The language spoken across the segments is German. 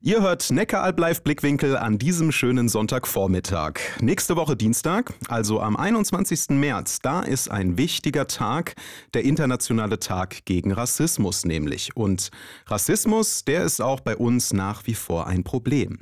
Ihr hört Neckaralb Live Blickwinkel an diesem schönen Sonntagvormittag. Nächste Woche Dienstag, also am 21. März, da ist ein wichtiger Tag, der internationale Tag gegen Rassismus nämlich. Und Rassismus, der ist auch bei uns nach wie vor ein Problem.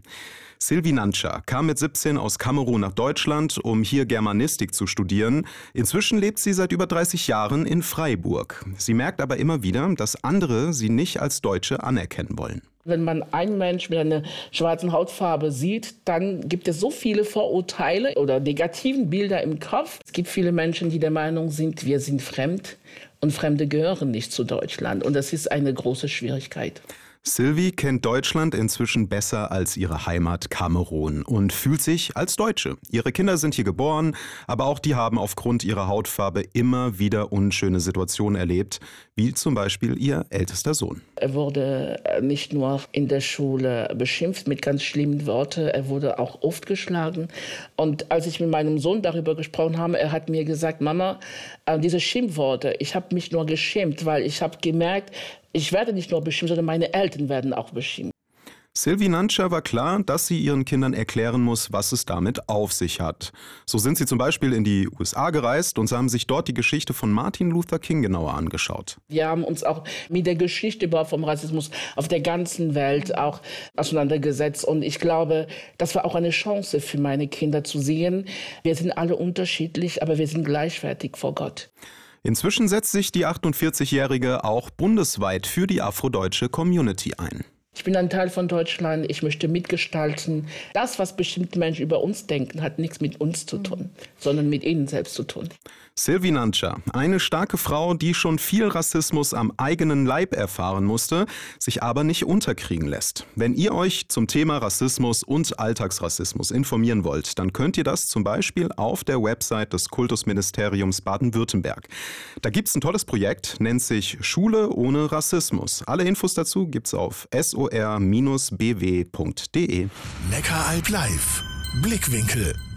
Sylvie Nancha kam mit 17 aus Kamerun nach Deutschland, um hier Germanistik zu studieren. Inzwischen lebt sie seit über 30 Jahren in Freiburg. Sie merkt aber immer wieder, dass andere sie nicht als Deutsche anerkennen wollen. Wenn man einen Mensch mit einer schwarzen Hautfarbe sieht, dann gibt es so viele Vorurteile oder negativen Bilder im Kopf. Es gibt viele Menschen, die der Meinung sind, wir sind fremd und Fremde gehören nicht zu Deutschland. Und das ist eine große Schwierigkeit. Sylvie kennt Deutschland inzwischen besser als ihre Heimat Kamerun und fühlt sich als Deutsche. Ihre Kinder sind hier geboren, aber auch die haben aufgrund ihrer Hautfarbe immer wieder unschöne Situationen erlebt, wie zum Beispiel ihr ältester Sohn. Er wurde nicht nur in der Schule beschimpft mit ganz schlimmen Worten, er wurde auch oft geschlagen. Und als ich mit meinem Sohn darüber gesprochen habe, er hat mir gesagt, Mama, äh, diese Schimpfworte, ich habe mich nur geschämt, weil ich habe gemerkt, ich werde nicht nur beschimpft, sondern meine Eltern werden auch beschimpft. Sylvie Nanscher war klar, dass sie ihren Kindern erklären muss, was es damit auf sich hat. So sind sie zum Beispiel in die USA gereist und sie haben sich dort die Geschichte von Martin Luther King genauer angeschaut. Wir haben uns auch mit der Geschichte vom Rassismus auf der ganzen Welt auch auseinandergesetzt. Und ich glaube, das war auch eine Chance für meine Kinder zu sehen. Wir sind alle unterschiedlich, aber wir sind gleichwertig vor Gott. Inzwischen setzt sich die 48-Jährige auch bundesweit für die afrodeutsche Community ein. Ich bin ein Teil von Deutschland, ich möchte mitgestalten. Das, was bestimmte Menschen über uns denken, hat nichts mit uns zu tun, sondern mit ihnen selbst zu tun. Sylvie Nancha, eine starke Frau, die schon viel Rassismus am eigenen Leib erfahren musste, sich aber nicht unterkriegen lässt. Wenn ihr euch zum Thema Rassismus und Alltagsrassismus informieren wollt, dann könnt ihr das zum Beispiel auf der Website des Kultusministeriums Baden-Württemberg. Da gibt es ein tolles Projekt, nennt sich Schule ohne Rassismus. Alle Infos dazu gibt's auf sor-bw.de. Neckaralb live. Blickwinkel.